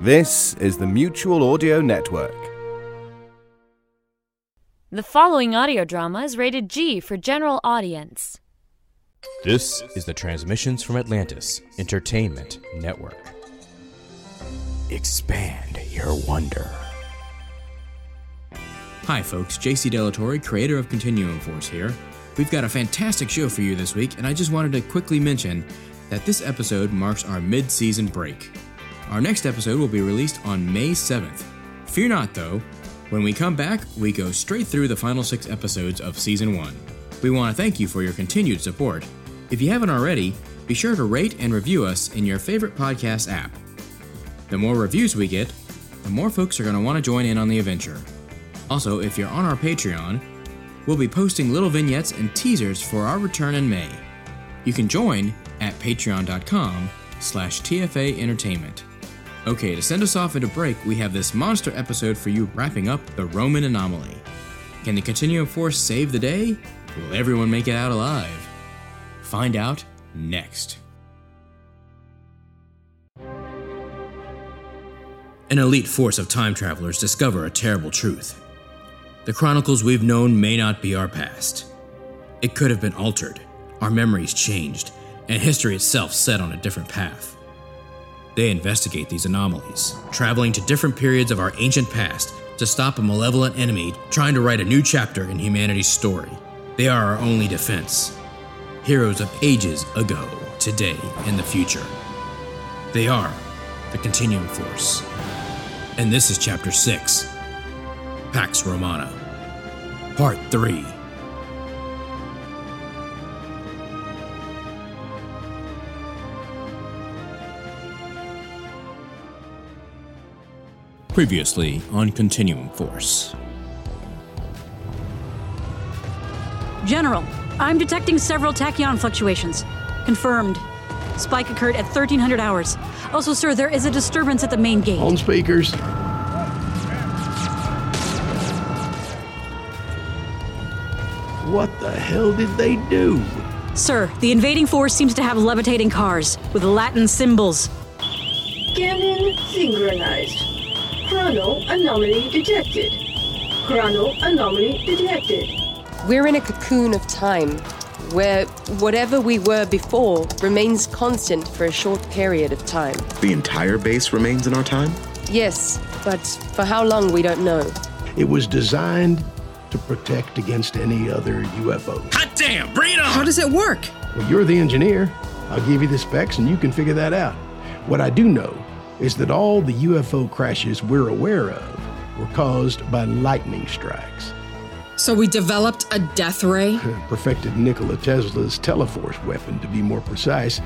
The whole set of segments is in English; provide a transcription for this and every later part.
This is the Mutual Audio Network. The following audio drama is rated G for general audience. This is the Transmissions from Atlantis Entertainment Network. Expand your wonder. Hi, folks. JC Delatorre, creator of Continuum Force here. We've got a fantastic show for you this week, and I just wanted to quickly mention that this episode marks our mid season break. Our next episode will be released on May 7th. Fear not, though. When we come back, we go straight through the final six episodes of Season 1. We want to thank you for your continued support. If you haven't already, be sure to rate and review us in your favorite podcast app. The more reviews we get, the more folks are going to want to join in on the adventure. Also, if you're on our Patreon, we'll be posting little vignettes and teasers for our return in May. You can join at patreon.com slash TFA Entertainment. Okay, to send us off into break, we have this monster episode for you wrapping up the Roman anomaly. Can the Continuum Force save the day? Will everyone make it out alive? Find out next. An elite force of time travelers discover a terrible truth. The chronicles we've known may not be our past. It could have been altered, our memories changed, and history itself set on a different path. They investigate these anomalies, traveling to different periods of our ancient past to stop a malevolent enemy trying to write a new chapter in humanity's story. They are our only defense. Heroes of ages ago, today, and the future. They are the Continuum Force. And this is Chapter 6 Pax Romana, Part 3. Previously on Continuum Force. General, I'm detecting several tachyon fluctuations. Confirmed. Spike occurred at 1300 hours. Also, sir, there is a disturbance at the main gate. On speakers. What the hell did they do? Sir, the invading force seems to have levitating cars with Latin symbols. Cannon synchronized. Chrono anomaly detected. Chrono anomaly detected. We're in a cocoon of time where whatever we were before remains constant for a short period of time. The entire base remains in our time? Yes, but for how long we don't know. It was designed to protect against any other UFO. Hot damn, bring it on! How does it work? Well, you're the engineer. I'll give you the specs and you can figure that out. What I do know is that all the UFO crashes we're aware of were caused by lightning strikes. So we developed a death ray? Perfected Nikola Tesla's Teleforce weapon, to be more precise.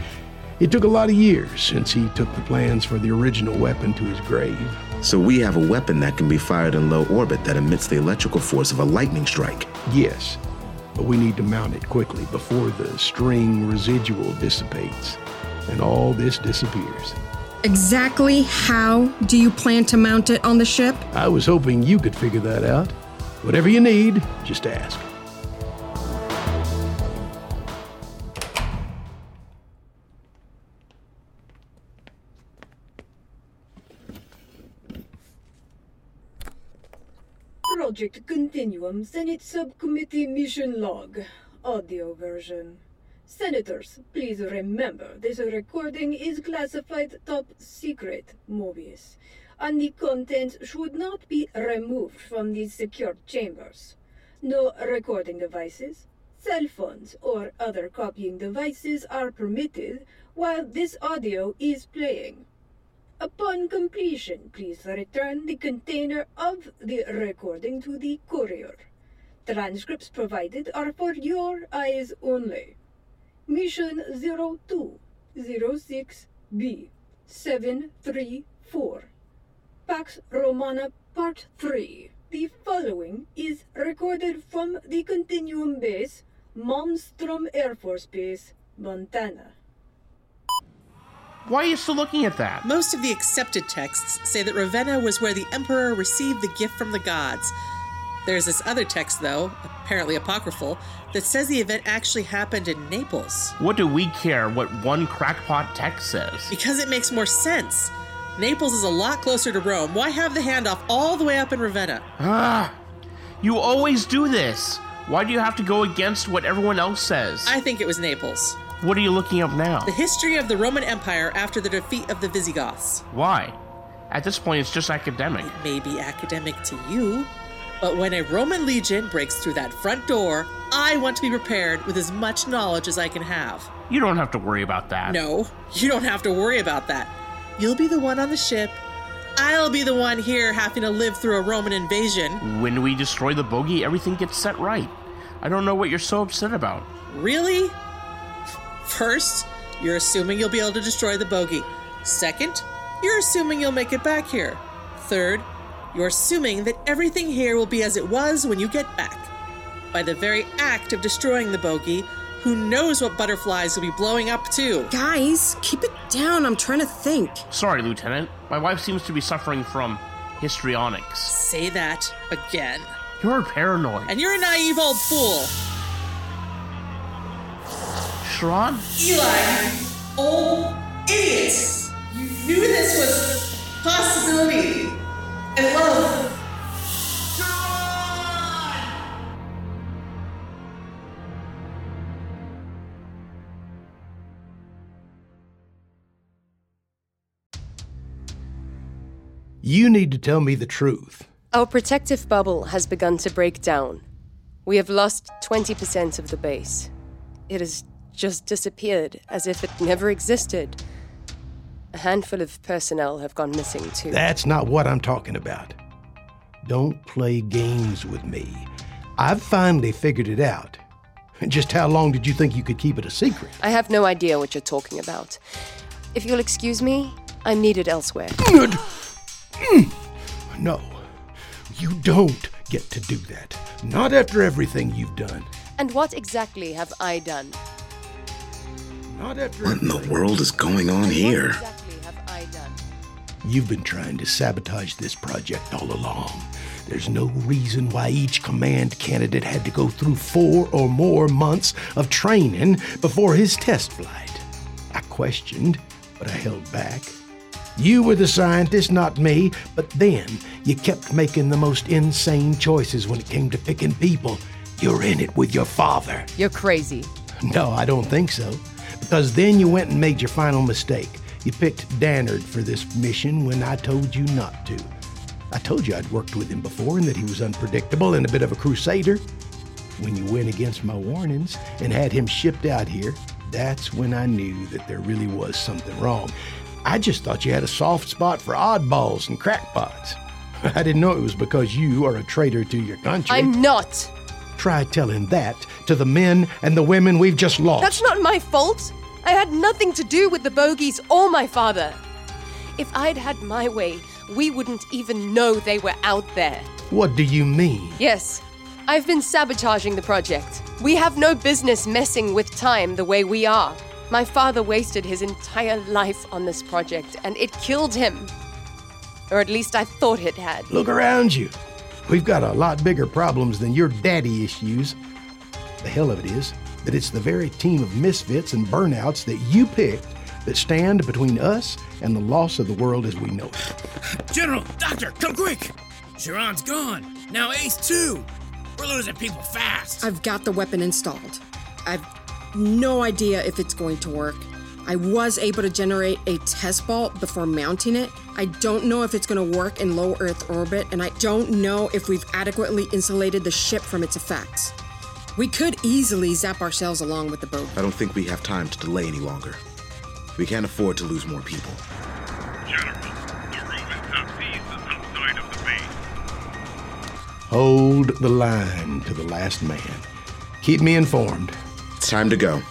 It took a lot of years since he took the plans for the original weapon to his grave. So we have a weapon that can be fired in low orbit that emits the electrical force of a lightning strike. Yes, but we need to mount it quickly before the string residual dissipates and all this disappears. Exactly how do you plan to mount it on the ship? I was hoping you could figure that out. Whatever you need, just ask. Project Continuum Senate Subcommittee Mission Log. Audio version. Senators, please remember this recording is classified top secret, Mobius, and the contents should not be removed from these secured chambers. No recording devices, cell phones, or other copying devices are permitted while this audio is playing. Upon completion, please return the container of the recording to the courier. Transcripts provided are for your eyes only. Mission 0206B 734 Pax Romana Part 3. The following is recorded from the Continuum Base, Malmstrom Air Force Base, Montana. Why are you still looking at that? Most of the accepted texts say that Ravenna was where the Emperor received the gift from the gods. There's this other text, though, apparently apocryphal, that says the event actually happened in Naples. What do we care what one crackpot text says? Because it makes more sense. Naples is a lot closer to Rome. Why have the handoff all the way up in Ravenna? Ah, you always do this. Why do you have to go against what everyone else says? I think it was Naples. What are you looking up now? The history of the Roman Empire after the defeat of the Visigoths. Why? At this point, it's just academic. It may be academic to you, but when a Roman legion breaks through that front door, I want to be prepared with as much knowledge as I can have. You don't have to worry about that. No, you don't have to worry about that. You'll be the one on the ship. I'll be the one here having to live through a Roman invasion. When we destroy the bogey, everything gets set right. I don't know what you're so upset about. Really? First, you're assuming you'll be able to destroy the bogey. Second, you're assuming you'll make it back here. Third, you're assuming that everything here will be as it was when you get back. By the very act of destroying the bogey, who knows what butterflies will be blowing up too? Guys, keep it down. I'm trying to think. Sorry, Lieutenant. My wife seems to be suffering from histrionics. Say that again. You're paranoid. And you're a naive old fool. Sharon? Eli, you old idiot! You knew this was a possibility. And. You need to tell me the truth. Our protective bubble has begun to break down. We have lost 20% of the base. It has just disappeared as if it never existed. A handful of personnel have gone missing too. That's not what I'm talking about. Don't play games with me. I've finally figured it out. Just how long did you think you could keep it a secret? I have no idea what you're talking about. If you'll excuse me, I'm needed elsewhere. Hmm. No, you don't get to do that. Not after everything you've done. And what exactly have I done? Not after. What in the world is going on here? Exactly have I done? You've been trying to sabotage this project all along. There's no reason why each command candidate had to go through four or more months of training before his test flight. I questioned, but I held back. You were the scientist, not me, but then you kept making the most insane choices when it came to picking people. You're in it with your father. You're crazy. No, I don't think so. Because then you went and made your final mistake. You picked Dannard for this mission when I told you not to. I told you I'd worked with him before and that he was unpredictable and a bit of a crusader. When you went against my warnings and had him shipped out here, that's when I knew that there really was something wrong. I just thought you had a soft spot for oddballs and crackpots. I didn't know it was because you are a traitor to your country. I'm not. Try telling that to the men and the women we've just lost. That's not my fault. I had nothing to do with the bogies or my father. If I'd had my way, we wouldn't even know they were out there. What do you mean? Yes, I've been sabotaging the project. We have no business messing with time the way we are. My father wasted his entire life on this project, and it killed him. Or at least I thought it had. Look around you. We've got a lot bigger problems than your daddy issues. The hell of it is that it's the very team of misfits and burnouts that you picked that stand between us and the loss of the world as we know it. General, Doctor, come quick! Sharon's gone. Now Ace too. We're losing people fast. I've got the weapon installed. I've no idea if it's going to work. I was able to generate a test ball before mounting it. I don't know if it's going to work in low Earth orbit, and I don't know if we've adequately insulated the ship from its effects. We could easily zap ourselves along with the boat. I don't think we have time to delay any longer. We can't afford to lose more people. General, the Roman top-seas is outside of the base. Hold the line to the last man. Keep me informed. It's time to go.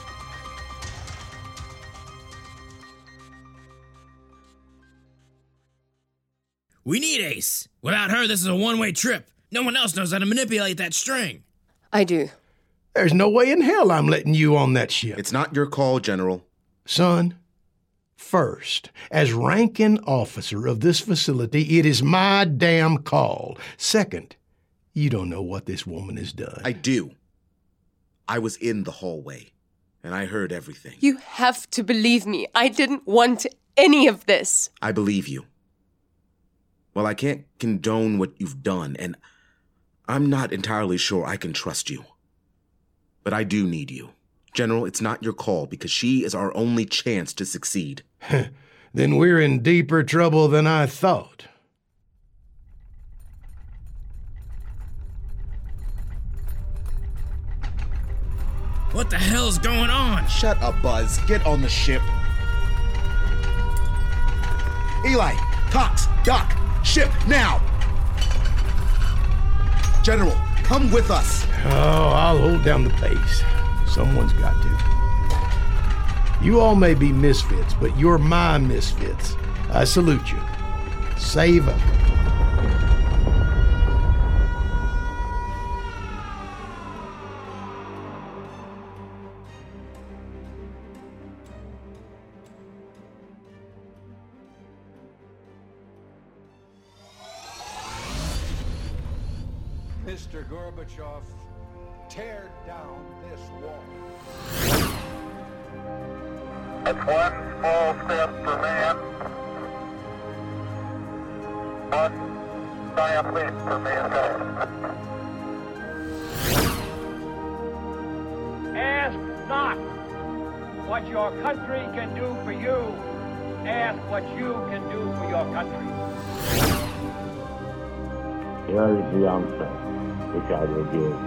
We need Ace. Without her, this is a one way trip. No one else knows how to manipulate that string. I do. There's no way in hell I'm letting you on that ship. It's not your call, General. Son, first, as ranking officer of this facility, it is my damn call. Second, you don't know what this woman has done. I do. I was in the hallway, and I heard everything. You have to believe me. I didn't want any of this. I believe you. Well, I can't condone what you've done, and I'm not entirely sure I can trust you. But I do need you. General, it's not your call because she is our only chance to succeed. then we're in deeper trouble than I thought. What the hell's going on? Shut up, Buzz. Get on the ship. Eli, Cox, Doc, ship now! General, come with us. Oh, I'll hold down the pace. Someone's got to. You all may be misfits, but you're my misfits. I salute you. Save up. Gorbachev, tear down this wall. That's one small step for man, one giant leap for mankind. Ask not what your country can do for you. Ask what you can do for your country. Here is the answer which I will give.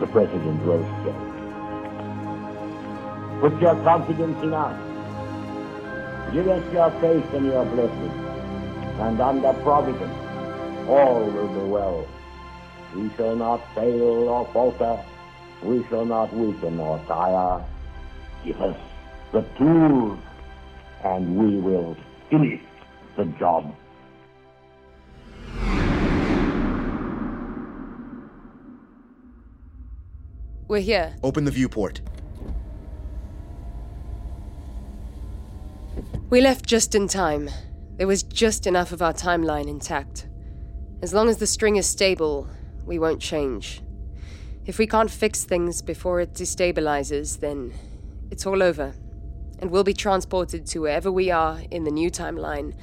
The President Roosevelt. Put your confidence in us. Give us your faith and your blessing. And under providence, all will be well. We shall not fail or falter. We shall not weaken or tire. Give us the tools, and we will finish the job. We're here. Open the viewport. We left just in time. There was just enough of our timeline intact. As long as the string is stable, we won't change. If we can't fix things before it destabilizes, then it's all over. And we'll be transported to wherever we are in the new timeline,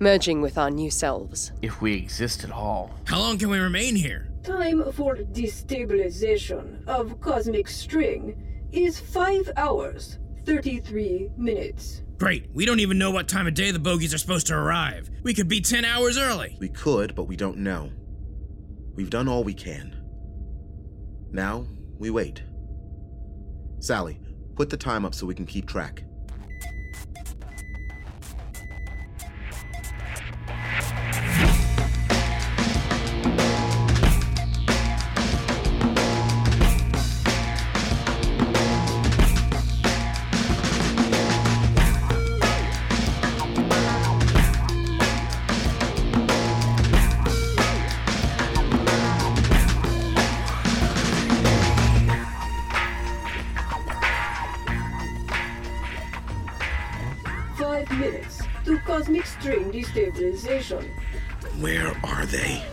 merging with our new selves. If we exist at all. How long can we remain here? Time for destabilization of cosmic string is 5 hours, 33 minutes. Great. We don't even know what time of day the bogies are supposed to arrive. We could be 10 hours early. We could, but we don't know. We've done all we can. Now, we wait. Sally, put the time up so we can keep track. Five minutes to cosmic string destabilization. Where are they?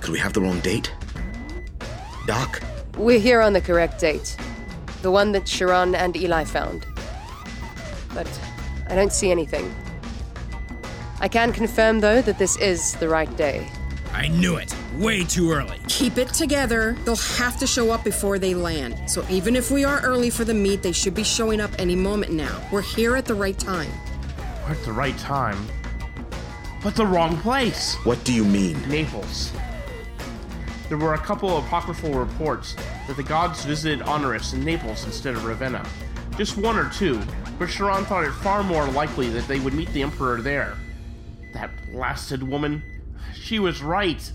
Could we have the wrong date? Doc? We're here on the correct date. The one that Sharon and Eli found. But I don't see anything. I can confirm, though, that this is the right day. I knew it. Way too early. Keep it together. They'll have to show up before they land. So even if we are early for the meet, they should be showing up any moment now. We're here at the right time. We're at the right time. But the wrong place. What do you mean? Naples. There were a couple of apocryphal reports that the gods visited Honorius in Naples instead of Ravenna. Just one or two, but Sharon thought it far more likely that they would meet the Emperor there. That blasted woman. She was right.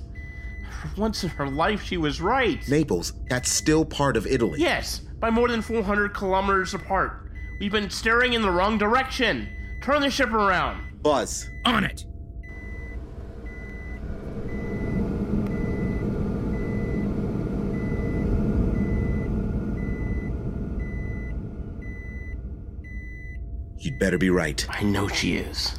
For once in her life, she was right. Naples, that's still part of Italy. Yes, by more than 400 kilometers apart. We've been staring in the wrong direction. Turn the ship around. Buzz. On it. You'd better be right. I know she is.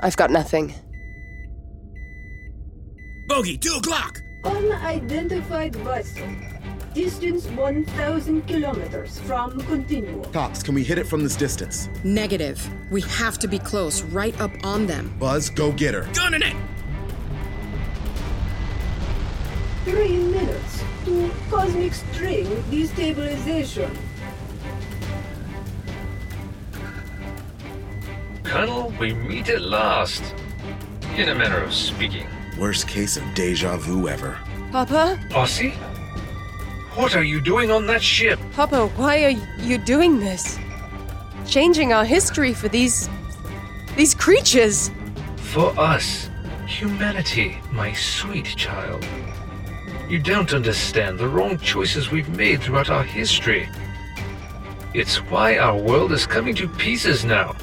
I've got nothing. Bogey, two o'clock. Unidentified vessel. Distance 1,000 kilometers from Continuum. Cox, can we hit it from this distance? Negative. We have to be close, right up on them. Buzz, go get her. Gunning it! Three minutes to cosmic string destabilization. Colonel, we meet at last. In a manner of speaking. Worst case of deja vu ever. Papa? Ossie? What are you doing on that ship? Papa, why are you doing this? Changing our history for these. these creatures. For us, humanity, my sweet child. You don't understand the wrong choices we've made throughout our history. It's why our world is coming to pieces now.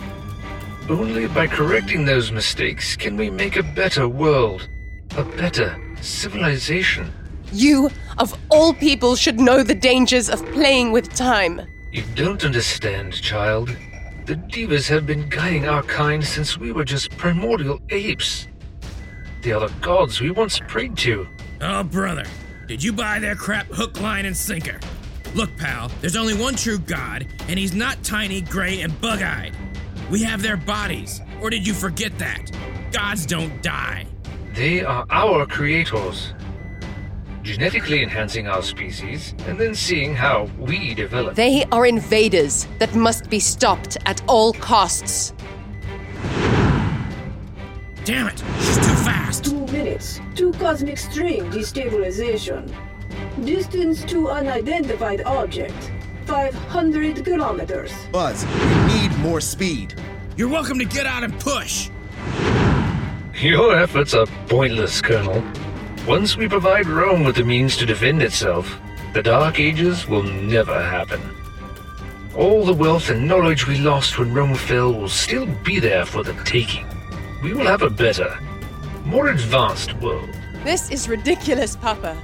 Only by correcting those mistakes can we make a better world, a better civilization. You, of all people, should know the dangers of playing with time. You don't understand, child. The Divas have been guiding our kind since we were just primordial apes. They are the gods we once prayed to. Oh, brother, did you buy their crap hook, line, and sinker? Look, pal, there's only one true god, and he's not tiny, gray, and bug eyed. We have their bodies. Or did you forget that? Gods don't die. They are our creators. Genetically enhancing our species, and then seeing how we develop. They are invaders that must be stopped at all costs. Damn it, she's too fast. Two minutes to cosmic string destabilization. Distance to unidentified object 500 kilometers. Buzz, we need more speed. You're welcome to get out and push. Your efforts are pointless, Colonel. Once we provide Rome with the means to defend itself, the Dark Ages will never happen. All the wealth and knowledge we lost when Rome fell will still be there for the taking. We will have a better, more advanced world. This is ridiculous, Papa.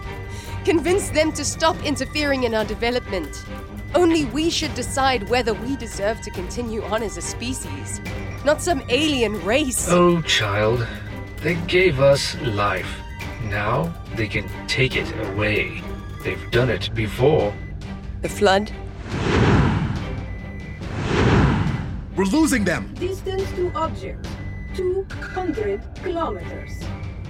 Convince them to stop interfering in our development. Only we should decide whether we deserve to continue on as a species, not some alien race. Oh, child, they gave us life. Now they can take it away. They've done it before. The flood? We're losing them. Distance to object 200 kilometers.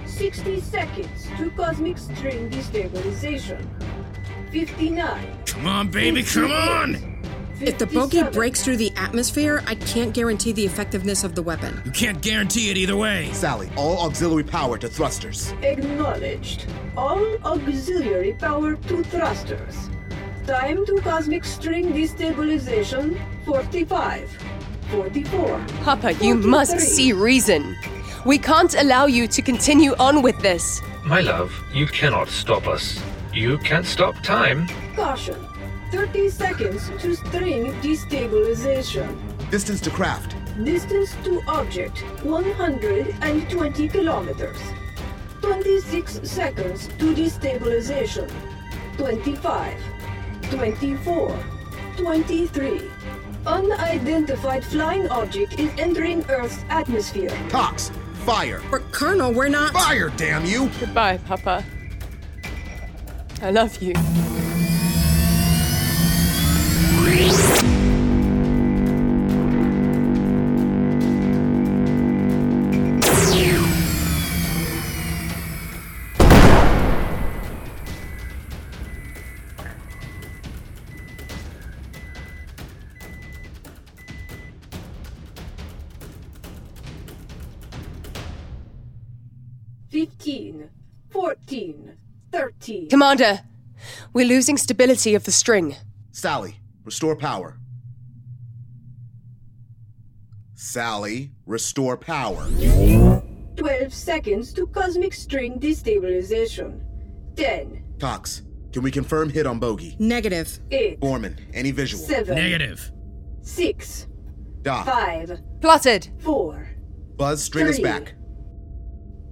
60 seconds to cosmic string destabilization. 59. Come on, baby, come on! If the bogey breaks through the atmosphere, I can't guarantee the effectiveness of the weapon. You can't guarantee it either way. Sally, all auxiliary power to thrusters. Acknowledged. All auxiliary power to thrusters. Time to cosmic string destabilization 45. 44. Papa, you must see reason. We can't allow you to continue on with this. My love, you cannot stop us. You can't stop time. Caution. 30 seconds to string destabilization. Distance to craft. Distance to object 120 kilometers. 26 seconds to destabilization. 25, 24, 23. Unidentified flying object is entering Earth's atmosphere. Cox, fire. But Colonel, we're not. Fire, damn you! Goodbye, Papa. I love you. Commander, we're losing stability of the string. Sally, restore power. Sally, restore power. 12 seconds to cosmic string destabilization. 10, Cox, can we confirm hit on bogey? Negative. 8, Borman, any visual? 7, Negative. 6, Doc, 5, Plotted. 4, Buzz, string us Three. back.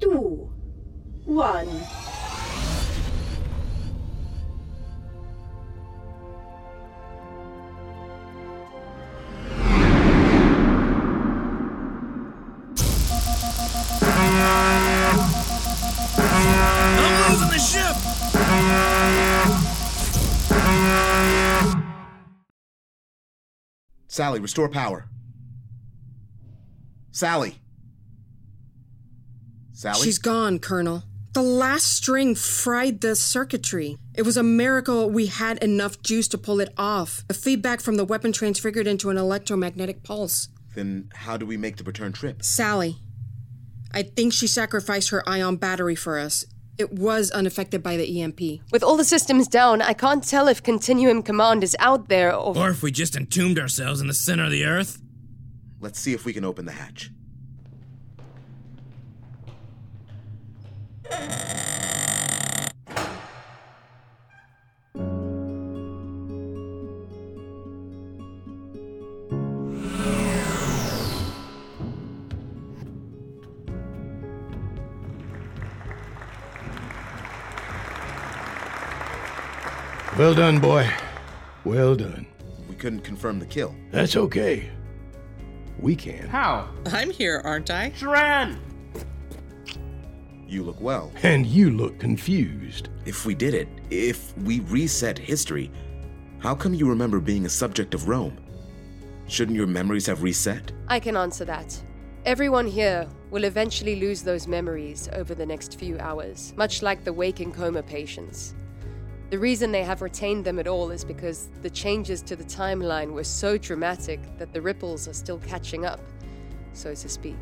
2, 1. Sally, restore power. Sally. Sally? She's gone, Colonel. The last string fried the circuitry. It was a miracle we had enough juice to pull it off. The feedback from the weapon transfigured into an electromagnetic pulse. Then how do we make the return trip? Sally. I think she sacrificed her ion battery for us. It was unaffected by the EMP. With all the systems down, I can't tell if Continuum Command is out there or. Or if we just entombed ourselves in the center of the earth. Let's see if we can open the hatch. Well done, boy. Well done. We couldn't confirm the kill. That's okay. We can. How? I'm here, aren't I? Sharon! You look well. And you look confused. If we did it, if we reset history, how come you remember being a subject of Rome? Shouldn't your memories have reset? I can answer that. Everyone here will eventually lose those memories over the next few hours, much like the waking coma patients. The reason they have retained them at all is because the changes to the timeline were so dramatic that the ripples are still catching up, so to speak.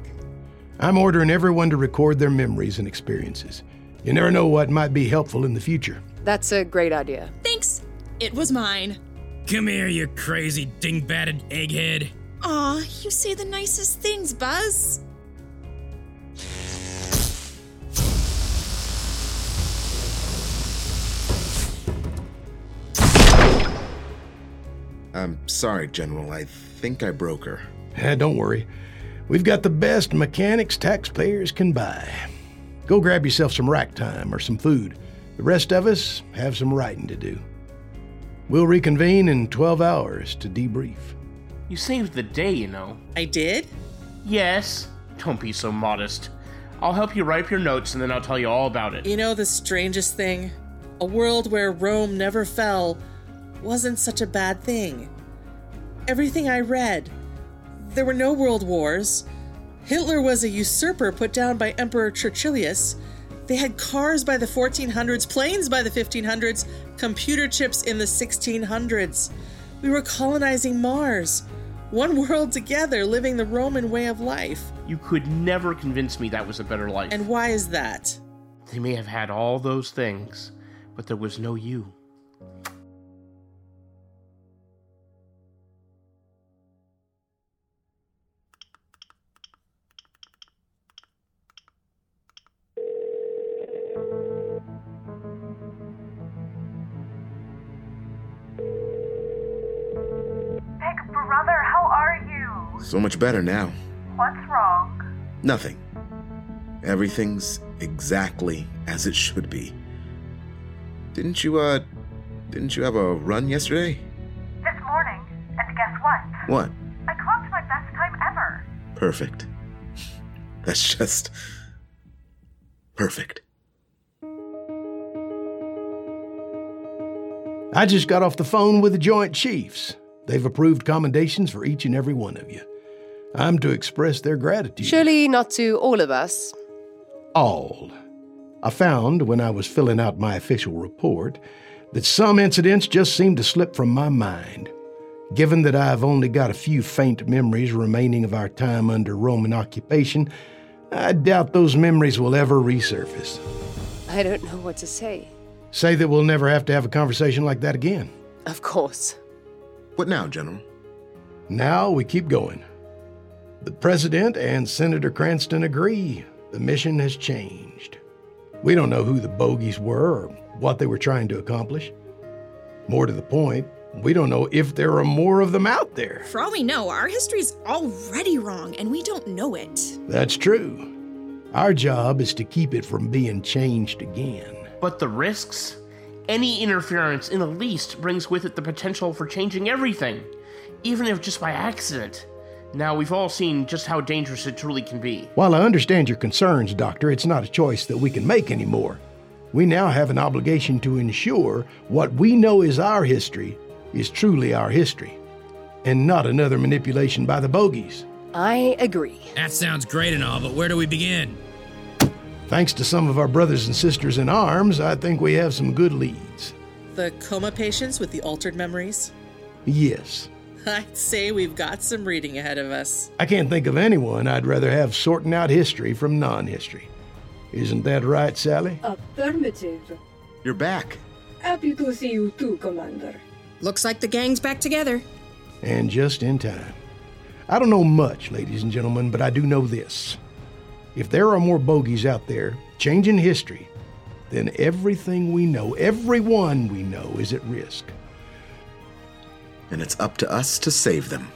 I'm ordering everyone to record their memories and experiences. You never know what might be helpful in the future. That's a great idea. Thanks. It was mine. Come here, you crazy ding-batted egghead. Aw, you say the nicest things, Buzz. I'm sorry, General. I think I broke her. Eh, don't worry. We've got the best mechanics taxpayers can buy. Go grab yourself some rack time or some food. The rest of us have some writing to do. We'll reconvene in 12 hours to debrief. You saved the day, you know. I did? Yes. Don't be so modest. I'll help you write up your notes and then I'll tell you all about it. You know the strangest thing? A world where Rome never fell wasn't such a bad thing. Everything I read, there were no world wars. Hitler was a usurper put down by Emperor Churchillius. They had cars by the 1400s, planes by the 1500s, computer chips in the 1600s. We were colonizing Mars. One world together, living the Roman way of life. You could never convince me that was a better life. And why is that? They may have had all those things, but there was no you. So much better now. What's wrong? Nothing. Everything's exactly as it should be. Didn't you, uh, didn't you have a run yesterday? This morning. And guess what? What? I clocked my best time ever. Perfect. That's just. perfect. I just got off the phone with the Joint Chiefs. They've approved commendations for each and every one of you. I'm to express their gratitude. Surely not to all of us. All. I found when I was filling out my official report that some incidents just seemed to slip from my mind. Given that I've only got a few faint memories remaining of our time under Roman occupation, I doubt those memories will ever resurface. I don't know what to say. Say that we'll never have to have a conversation like that again. Of course. What now, General? Now we keep going. The President and Senator Cranston agree the mission has changed. We don't know who the bogies were or what they were trying to accomplish. More to the point, we don't know if there are more of them out there. For all we know, our history's already wrong, and we don't know it. That's true. Our job is to keep it from being changed again. But the risks? Any interference in the least brings with it the potential for changing everything, even if just by accident. Now, we've all seen just how dangerous it truly can be. While I understand your concerns, Doctor, it's not a choice that we can make anymore. We now have an obligation to ensure what we know is our history is truly our history. and not another manipulation by the bogies. I agree. That sounds great and all, but where do we begin? Thanks to some of our brothers and sisters in arms, I think we have some good leads. The coma patients with the altered memories? Yes. I'd say we've got some reading ahead of us. I can't think of anyone I'd rather have sorting out history from non history. Isn't that right, Sally? Affirmative. You're back. Happy to see you too, Commander. Looks like the gang's back together. And just in time. I don't know much, ladies and gentlemen, but I do know this. If there are more bogies out there changing history, then everything we know, everyone we know, is at risk. And it's up to us to save them.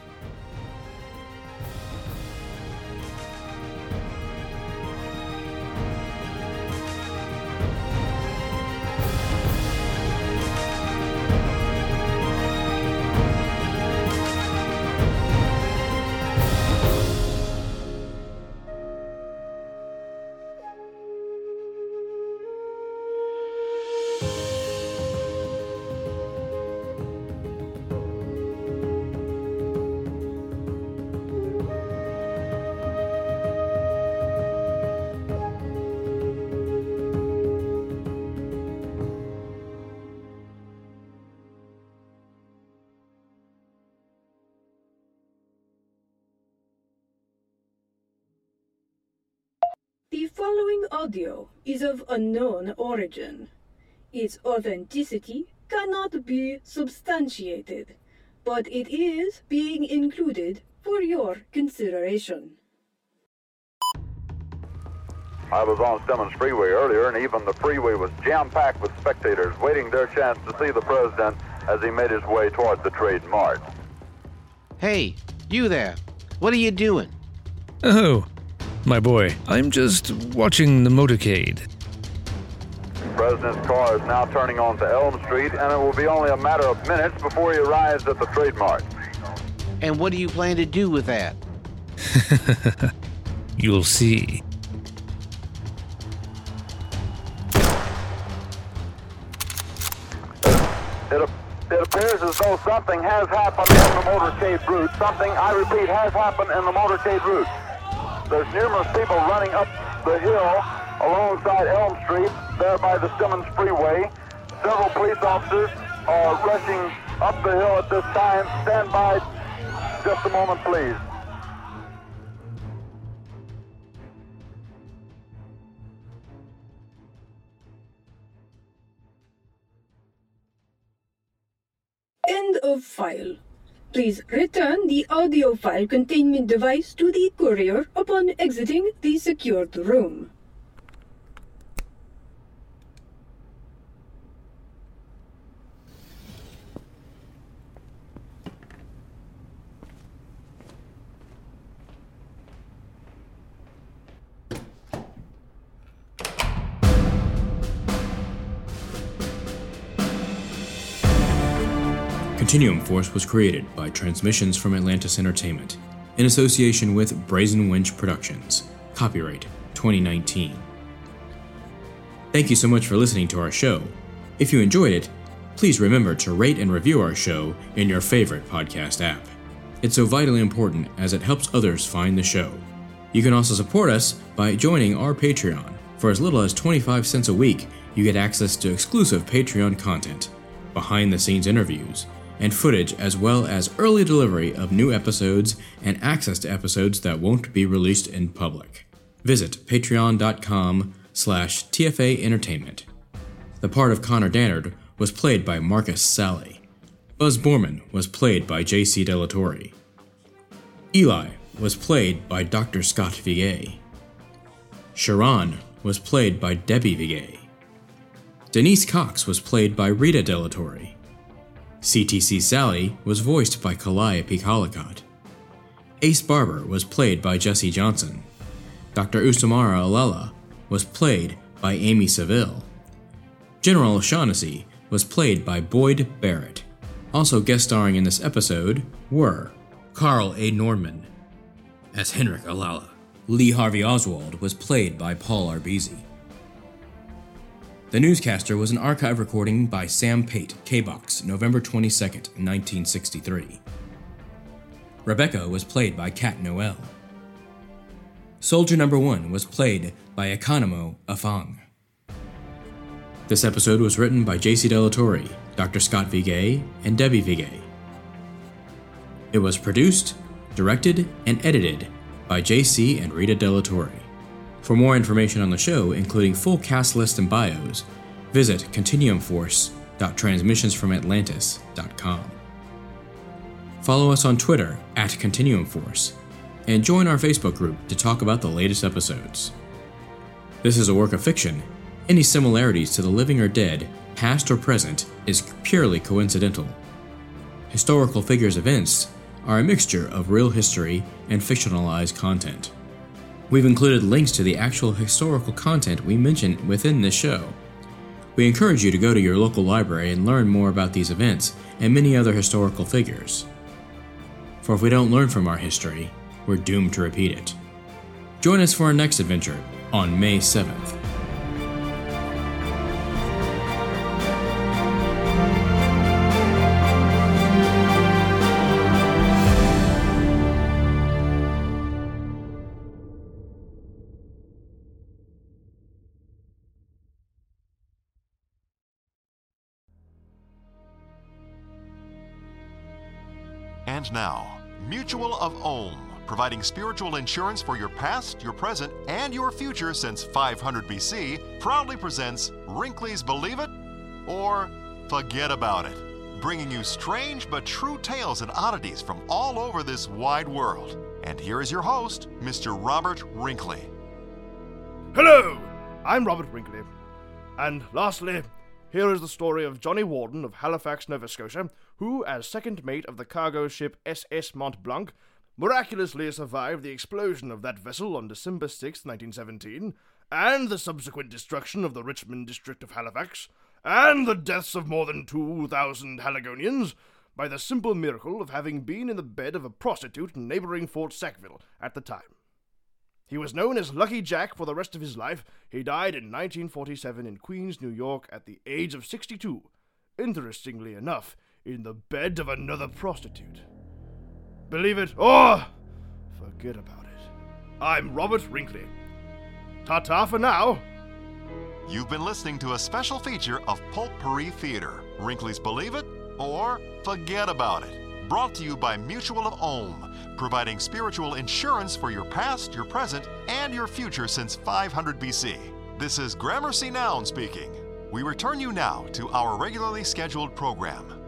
Following audio is of unknown origin. Its authenticity cannot be substantiated, but it is being included for your consideration. I was on Stemmons Freeway earlier, and even the freeway was jam-packed with spectators waiting their chance to see the president as he made his way toward the Trade Mart. Hey, you there. What are you doing? Oh, my boy, I'm just watching the motorcade. The president's car is now turning onto Elm Street, and it will be only a matter of minutes before he arrives at the Trade Mart. And what do you plan to do with that? You'll see. It, it appears as though something has happened in the motorcade route. Something, I repeat, has happened in the motorcade route. There's numerous people running up the hill alongside Elm Street, there by the Stemmons Freeway. Several police officers are rushing up the hill at this time. Stand by just a moment, please. End of file. Please return the audio file containment device to the courier upon exiting the secured room. Continuum Force was created by Transmissions from Atlantis Entertainment in association with Brazen Winch Productions. Copyright 2019. Thank you so much for listening to our show. If you enjoyed it, please remember to rate and review our show in your favorite podcast app. It's so vitally important as it helps others find the show. You can also support us by joining our Patreon. For as little as 25 cents a week, you get access to exclusive Patreon content, behind the scenes interviews, and footage as well as early delivery of new episodes and access to episodes that won't be released in public. Visit patreon.com slash TFA Entertainment. The part of Connor Dannard was played by Marcus Sally. Buzz Borman was played by J.C. Delatorre. Eli was played by Dr. Scott Vigay. Sharon was played by Debbie Vigay. Denise Cox was played by Rita Delatorre. CTC Sally was voiced by Calliope Collicott. Ace Barber was played by Jesse Johnson. Dr. Usamara Alela was played by Amy Seville. General O'Shaughnessy was played by Boyd Barrett. Also guest starring in this episode were Carl A. Norman as Henrik Alala. Lee Harvey Oswald was played by Paul Arbezi. The newscaster was an archive recording by Sam Pate, KBOX, November 22, 1963. Rebecca was played by Kat Noel. Soldier Number 1 was played by Economo Afang. This episode was written by JC Delatorre, Dr. Scott Vigay, and Debbie Vigay. It was produced, directed, and edited by JC and Rita Delatorre. For more information on the show, including full cast list and bios, visit continuumforce.transmissionsfromatlantis.com. Follow us on Twitter at Continuum Force, and join our Facebook group to talk about the latest episodes. This is a work of fiction. Any similarities to the living or dead, past or present, is purely coincidental. Historical figures events are a mixture of real history and fictionalized content. We've included links to the actual historical content we mention within this show. We encourage you to go to your local library and learn more about these events and many other historical figures. For if we don't learn from our history, we're doomed to repeat it. Join us for our next adventure on May 7th. Now, Mutual of Ohm, providing spiritual insurance for your past, your present, and your future since 500 BC, proudly presents Wrinkly's Believe It or Forget About It, bringing you strange but true tales and oddities from all over this wide world. And here is your host, Mr. Robert Wrinkly. Hello, I'm Robert Wrinkly. And lastly, here is the story of Johnny Warden of Halifax, Nova Scotia, who, as second mate of the cargo ship SS Mont Blanc, miraculously survived the explosion of that vessel on December 6, 1917, and the subsequent destruction of the Richmond district of Halifax, and the deaths of more than 2,000 Haligonians, by the simple miracle of having been in the bed of a prostitute in neighboring Fort Sackville at the time. He was known as Lucky Jack for the rest of his life. He died in 1947 in Queens, New York, at the age of 62. Interestingly enough, in the bed of another prostitute. Believe it or forget about it. I'm Robert Wrinkly. Ta ta for now. You've been listening to a special feature of Potpourri Theater, Wrinkly's Believe It or Forget About It, brought to you by Mutual of Ohm, providing spiritual insurance for your past, your present, and your future since 500 BC. This is Gramercy Noun speaking. We return you now to our regularly scheduled program.